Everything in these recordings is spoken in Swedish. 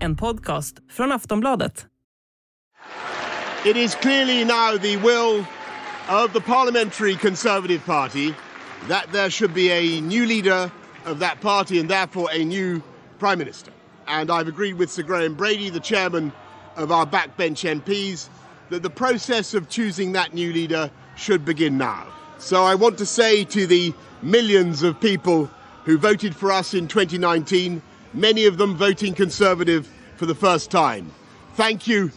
En podcast från Aftonbladet. It is clearly now the will of the Parliamentary Conservative Party that there should be a new leader of that party and therefore a new Prime Minister. And I've agreed with Sir Graham Brady, the chairman of our backbench MPs, that the process of choosing that new leader should begin now. So I want to say to the millions of people who voted for us in 2019, many of them voting Conservative for the first time, thank you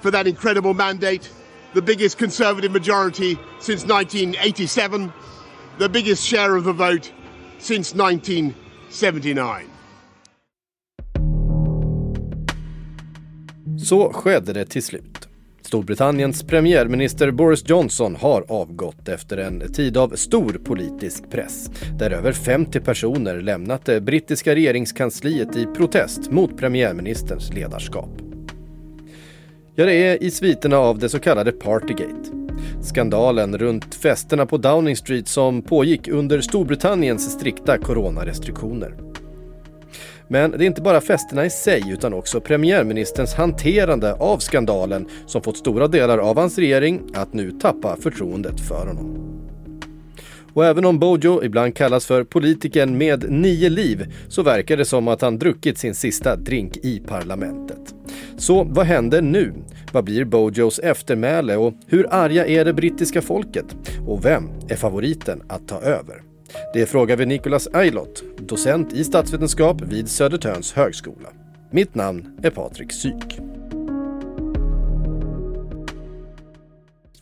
for that incredible mandate, the biggest Conservative majority since 1987, the biggest share of the vote since 1979. Så skedde det till slut. Storbritanniens premiärminister Boris Johnson har avgått efter en tid av stor politisk press där över 50 personer lämnat det brittiska regeringskansliet i protest mot premiärministerns ledarskap. Ja, det är i sviterna av det så kallade Partygate. Skandalen runt festerna på Downing Street som pågick under Storbritanniens strikta coronarestriktioner. Men det är inte bara festerna i sig utan också premiärministerns hanterande av skandalen som fått stora delar av hans regering att nu tappa förtroendet för honom. Och även om Bojo ibland kallas för politikern med nio liv så verkar det som att han druckit sin sista drink i parlamentet. Så vad händer nu? Vad blir Bojos eftermäle och hur arga är det brittiska folket? Och vem är favoriten att ta över? Det frågar vi Nicolas Aylott, docent i statsvetenskap vid Södertörns högskola. Mitt namn är Patrik Syk.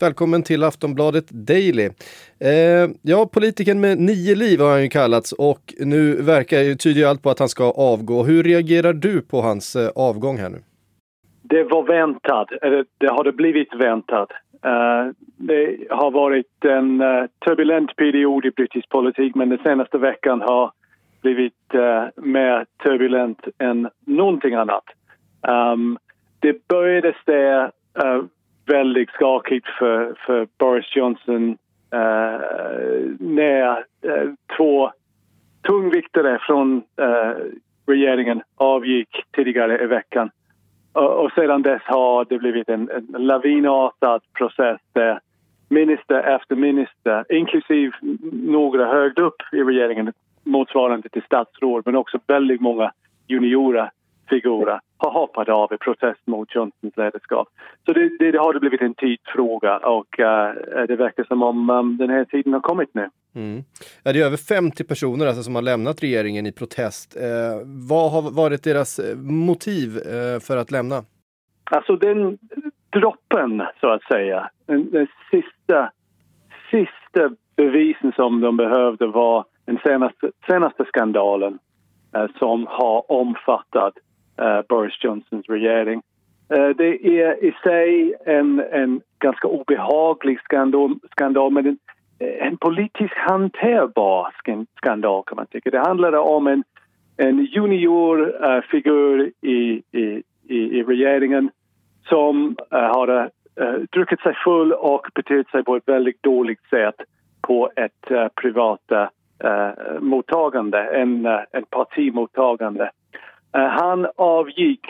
Välkommen till Aftonbladet Daily. Eh, ja, politikern med nio liv har han ju kallats och nu verkar tyder allt på att han ska avgå. Hur reagerar du på hans eh, avgång här nu? Det var väntat, eller det har det blivit väntat. Eh, det har varit en uh, turbulent period i brittisk politik men den senaste veckan har blivit uh, mer turbulent än någonting annat. Um, det började se väldigt skakigt för, för Boris Johnson när två tungviktare från regeringen avgick tidigare i veckan. Och sedan dess har det blivit en, en lavinartad process där minister efter minister, inklusive några högt upp i regeringen motsvarande till statsråd, men också väldigt många juniora figurer har hoppat av i protest mot Johnsons ledarskap. Så det, det, det har det blivit en tidsfråga och uh, det verkar som om um, den här tiden har kommit nu. Mm. Ja, det är över 50 personer alltså som har lämnat regeringen i protest. Eh, vad har varit deras motiv eh, för att lämna? Alltså den droppen, så att säga, den, den sista, sista bevisen som de behövde var den senaste, senaste skandalen som har omfattat Eh, Boris Johnsons regering. Eh, det är i sig en, en ganska obehaglig skandal, skandal men en, en politiskt hanterbar skandal kan man tycka. Det handlade om en, en juniorfigur eh, i, i, i, regeringen som uh, hade uh, druckit sig full och betett sig på ett väldigt dåligt sätt på ett uh, privat uh, mottagande, en, uh, en partimottagande. Eh, han avgick,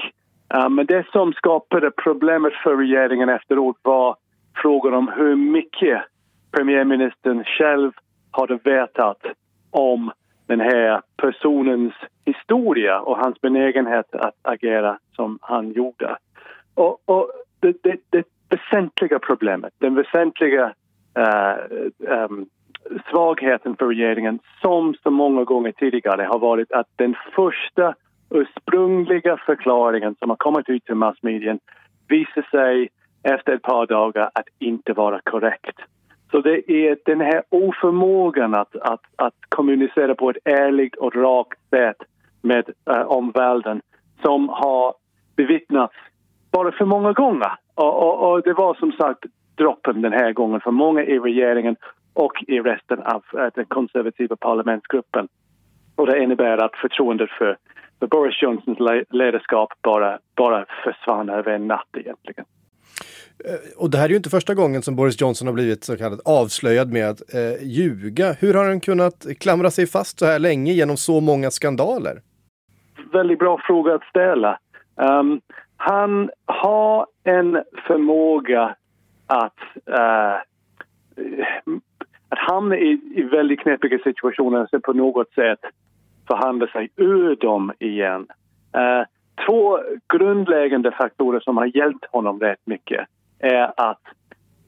eh, men det som skapade problemet för regeringen efteråt var frågan om hur mycket premiärministern själv hade vetat om den här personens historia och hans benägenhet att agera som han gjorde. Och, och det, det, det väsentliga problemet, den väsentliga uh, um, svagheten för regeringen som så många gånger tidigare har varit att den första ursprungliga förklaringen som har kommit ut till massmedien visar sig efter ett par dagar att inte vara korrekt. Så det är den här oförmågan att, att, att kommunicera på ett ärligt och rakt sätt med äh, omvärlden som har bevittnats bara för många gånger. Och, och, och, det var som sagt droppen den här gången för många i regeringen och i resten av äh, den konservativa parlamentsgruppen. Och det innebär att förtroendet för, för Boris Johnsons ledarskap bara, bara försvann över en natt egentligen. Eh, och det här är ju inte första gången som Boris Johnson har blivit så kallat avslöjad med att eh, ljuga. Hur har han kunnat klamra sig fast så här länge genom så många skandaler? Väldigt bra fråga att ställa. Um, han har en förmåga att, uh, att hamna i, i väldigt knepiga situationer på något sätt förhandla sig ur dem igen. Eh, två grundläggande faktorer som har hjälpt honom rätt mycket är att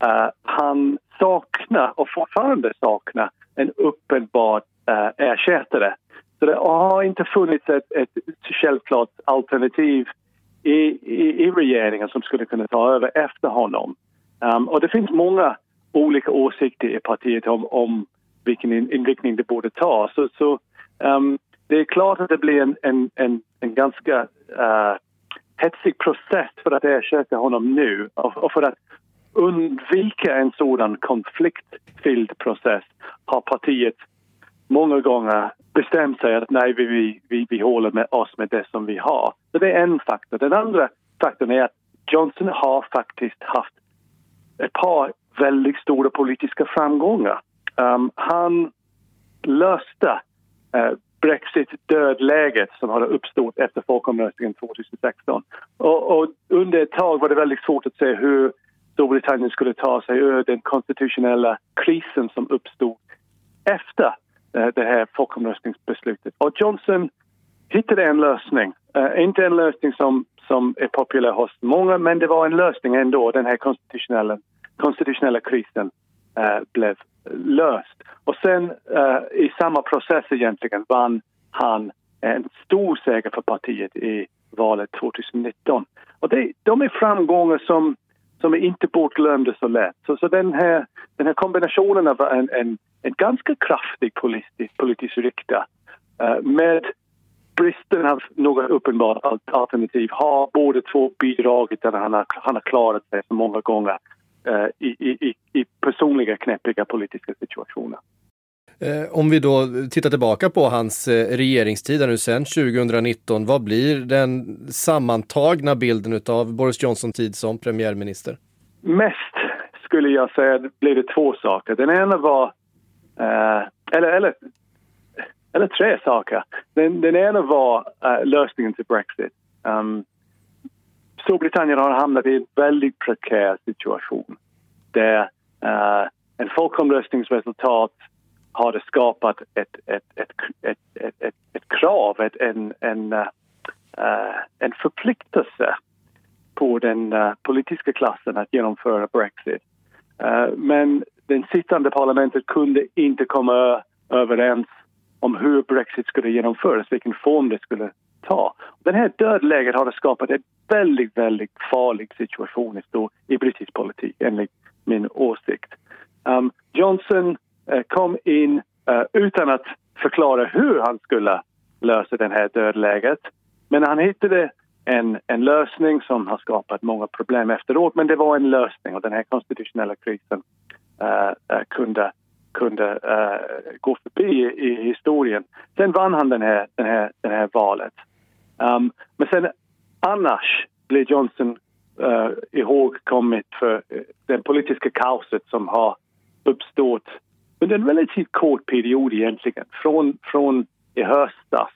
eh, han saknar och fortfarande saknar en uppenbar eh, ersättare. Så det har inte funnits ett, ett självklart alternativ i, i, i regeringen som skulle kunna ta över efter honom. Um, och det finns många olika åsikter i partiet om, om vilken inriktning det borde ta. Så, så um, det är klart att det blir en, en, en, en ganska uh, hetsig process för att ersätta honom nu och för att undvika en sådan konfliktfylld process har partiet många gånger bestämt sig att nej, vi, vi, vi håller med oss med det som vi har. Så det är en faktor. Den andra faktorn är att Johnson har faktiskt haft ett par väldigt stora politiska framgångar. Um, han löste uh, Brexit-dödläget som hade uppstått efter folkomröstningen 2016. Och, och, under ett tag var det väldigt svårt att se hur Storbritannien skulle ta sig ur den konstitutionella krisen som uppstod efter eh, det här folkomröstningsbeslutet. Och Johnson hittade en lösning. Uh, inte en lösning som, som är populär hos många, men det var en lösning ändå, den här konstitutionella, konstitutionella krisen Eh, blev löst. Och sen eh, i samma process egentligen vann han en stor seger för partiet i valet 2019. Och det, de är framgångar som, som är inte bortglömda så lätt. Så, så den, här, den här kombinationen av en, en, en ganska kraftig politisk, politisk rikta uh, eh, med bristen av några uppenbara alternativ har båda två bidragit till att han har, han har klarat sig så många gånger i, i, i personliga knäppiga politiska situationer. Eh, om vi då tittar tillbaka på hans eh, regeringstid nu sen 2019, vad blir den sammantagna bilden av Boris Johnsons tid som premiärminister? Mest skulle jag säga blir det två saker. Den ena var, eh, eller, eller, eller tre saker. Den, den ena var lösningen till Brexit. Um, Storbritannien har hamnat i en väldigt prekär situation där uh, en folkomröstningsresultat har det skapat ett, ett, ett, ett, ett, ett, ett krav, ett, en, en, uh, en förpliktelse på den uh, politiska klassen att genomföra Brexit. Uh, men den sittande parlamentet kunde inte komma överens om hur Brexit skulle genomföras, vilken form det skulle ta. Den här dödläget har skapat en väldigt, väldigt farlig situation i, i brittisk politik, enligt min åsikt. Um, Johnson uh, kom in uh, utan att förklara hur han skulle lösa det här dödläget. Men han hittade en, en lösning som har skapat många problem efteråt, men det var en lösning och den här konstitutionella krisen uh, kunde, kunde gå förbi i, i, historien. Sen vann han den här, den här, den här valet. Um, men sen annars blir Johnson eh, uh, ihågkommit för eh, det politiska kaoset som har uppstått under en relativt kort period egentligen. Från, från i höstas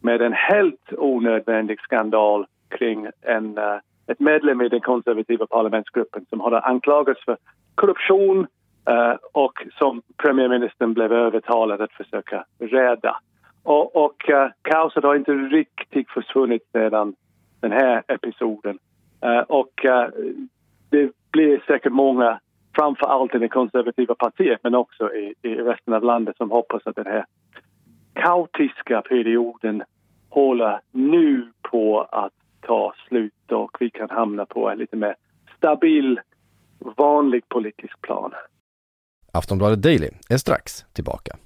med en helt onödvändig skandal kring en, uh, ett medlem i den konservativa parlamentsgruppen som hade anklagats för korruption uh, och som premiärministern blev övertalad att försöka rädda. Och, och uh, kaoset har inte riktigt försvunnit sedan den här episoden. Uh, och uh, det blir säkert många, framför allt i det konservativa partiet men också i, i resten av landet som hoppas att den här kaotiska perioden håller nu på att ta slut och vi kan hamna på en lite mer stabil, vanlig politisk plan. Aftonbladet Daily är strax tillbaka.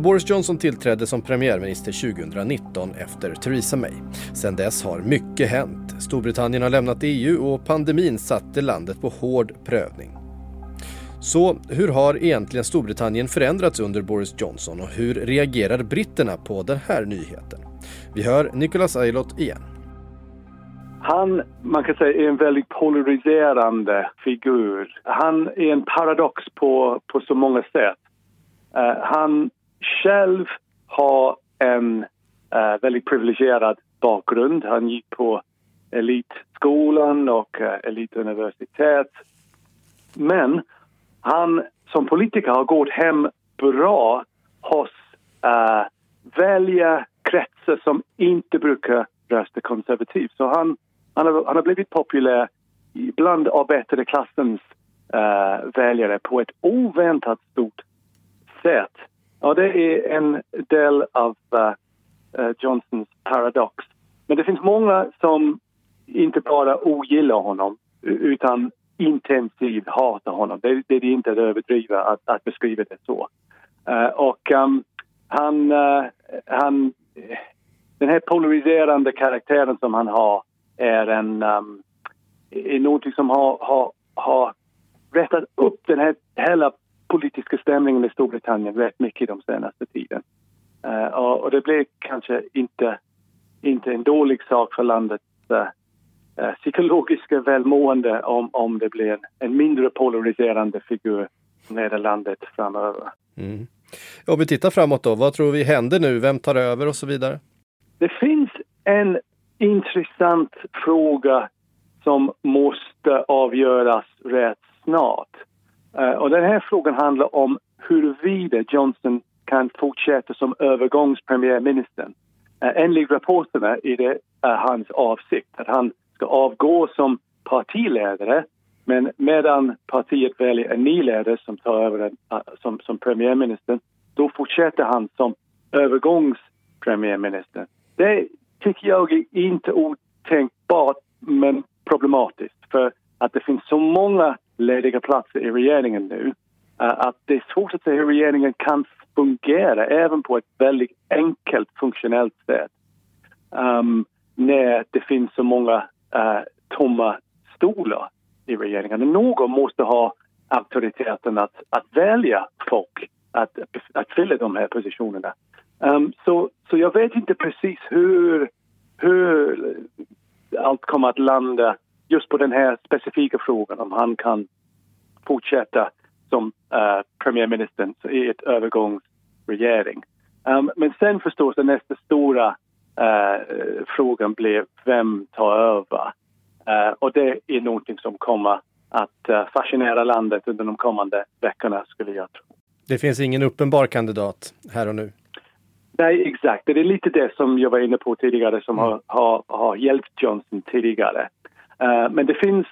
Boris Johnson tillträdde som premiärminister 2019 efter Theresa May. Sedan dess har mycket hänt. Storbritannien har lämnat EU och pandemin satte landet på hård prövning. Så hur har egentligen Storbritannien förändrats under Boris Johnson och hur reagerar britterna på den här nyheten? Vi hör Nicholas Aylott igen. Han, man kan säga, är en väldigt polariserande figur. Han är en paradox på, på så många sätt. Uh, han själv har en uh, väldigt privilegierad bakgrund. Han gick på elitskolan och uh, elituniversitet. Men han som politiker har gått hem bra hos eh, uh, väljarkretsar som inte brukar rösta konservativt. Så han, han, har, han har blivit populär bland arbetarklassens uh, väljare på ett oväntat stort sätt. Ja, det är en del av uh, Johnsons paradox. Men det finns många som inte bara ogillar honom utan intensivt hatar honom. Det, det är inte att överdriva att, att beskriva det så. Uh, och um, han, uh, han, den här polariserande karaktären som han har är en um, är någonting som har, har, har rättat upp den här hela politiska stämningen i Storbritannien rätt mycket de senaste tiden. Uh, och, det blir kanske inte, inte en dålig sak för landet uh, psykologiska välmående om, om det blir en, en mindre polariserande figur med det landet framöver. Mm. Om vi tittar framåt då, vad tror vi händer nu? Vem tar över och så vidare? Det finns en intressant fråga som måste avgöras rätt snart. Och den här frågan handlar om huruvida Johnson kan fortsätta som övergångspremiärminister. Uh, eh, enligt rapporterna är det uh, hans avsikt att han ska avgå som partiledare men medan partiet väljer en ny ledare som tar över en, eh, som, som premiärminister då fortsätter han som övergångspremiärminister. Det tycker jag är inte otänkbart men problematiskt för att det finns så många lediga platser i regeringen nu eh, att det är svårt att se hur regeringen kan fungera även på ett väldigt enkelt funktionellt sätt um, när det finns så många uh, tomma stolar i regeringen. Någon måste ha auktoriteten att, att välja folk att, att fylla de här positionerna. Um, så, så jag vet inte precis hur, hur allt kommer att landa just på den här specifika frågan om han kan fortsätta som uh, premiärminister i ett övergångsregering. Um, men sen förstås den nästa stora uh, frågan blir vem tar över? Uh, och det är någonting som kommer att fascinera landet under de kommande veckorna skulle jag tro. Det finns ingen uppenbar kandidat här och nu? Nej, exakt. Det är lite det som jag var inne på tidigare som mm. har, har, har hjälpt Johnson tidigare. Eh, men det finns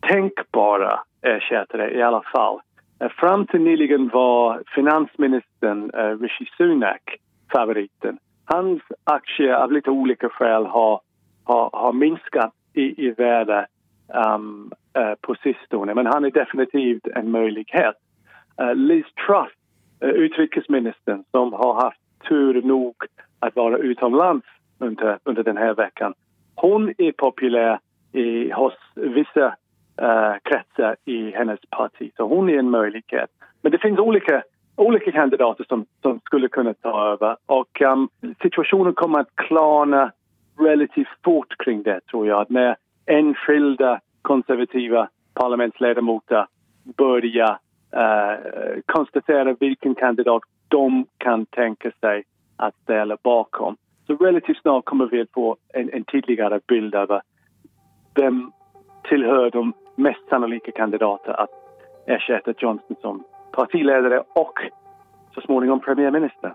tänkbara eh, ersättare i alla fall. Eh, fram till nyligen var finansministern Rishi Sunak favoriten. Hans aktier av lite olika skäl har, har, har minskat i, i värde um, på sistone. Men han är definitivt en möjlighet. Liz Truss, utrikesministern som har haft tur nog att vara utomlands under, under den här veckan. Hon är populär i, hos vissa uh, kretsar i hennes parti, så hon är en möjlighet. Men det finns olika, olika kandidater som, som skulle kunna ta över och um, situationen kommer att klarna relativt fort kring det, tror jag, när enskilda konservativa parlamentsledamöter börjar uh, konstatera vilken kandidat de kan tänka sig att ställa bakom. Så relativt snart kommer vi att få en, en tydligare bild över vem tillhör de mest sannolika kandidater att ersätta Johnson som partiledare och så småningom premiärminister.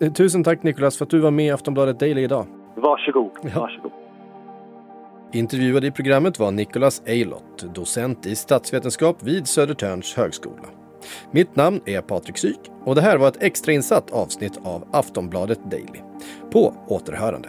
Eh, tusen tack Nicolas för att du var med i Aftonbladet Daily idag. Varsågod. Ja. Varsågod. Intervjuad i programmet var Nicholas Eilott, docent i statsvetenskap vid Södertörns högskola. Mitt namn är Patrik Syk och det här var ett extrainsatt avsnitt av Aftonbladet Daily. På återhörande.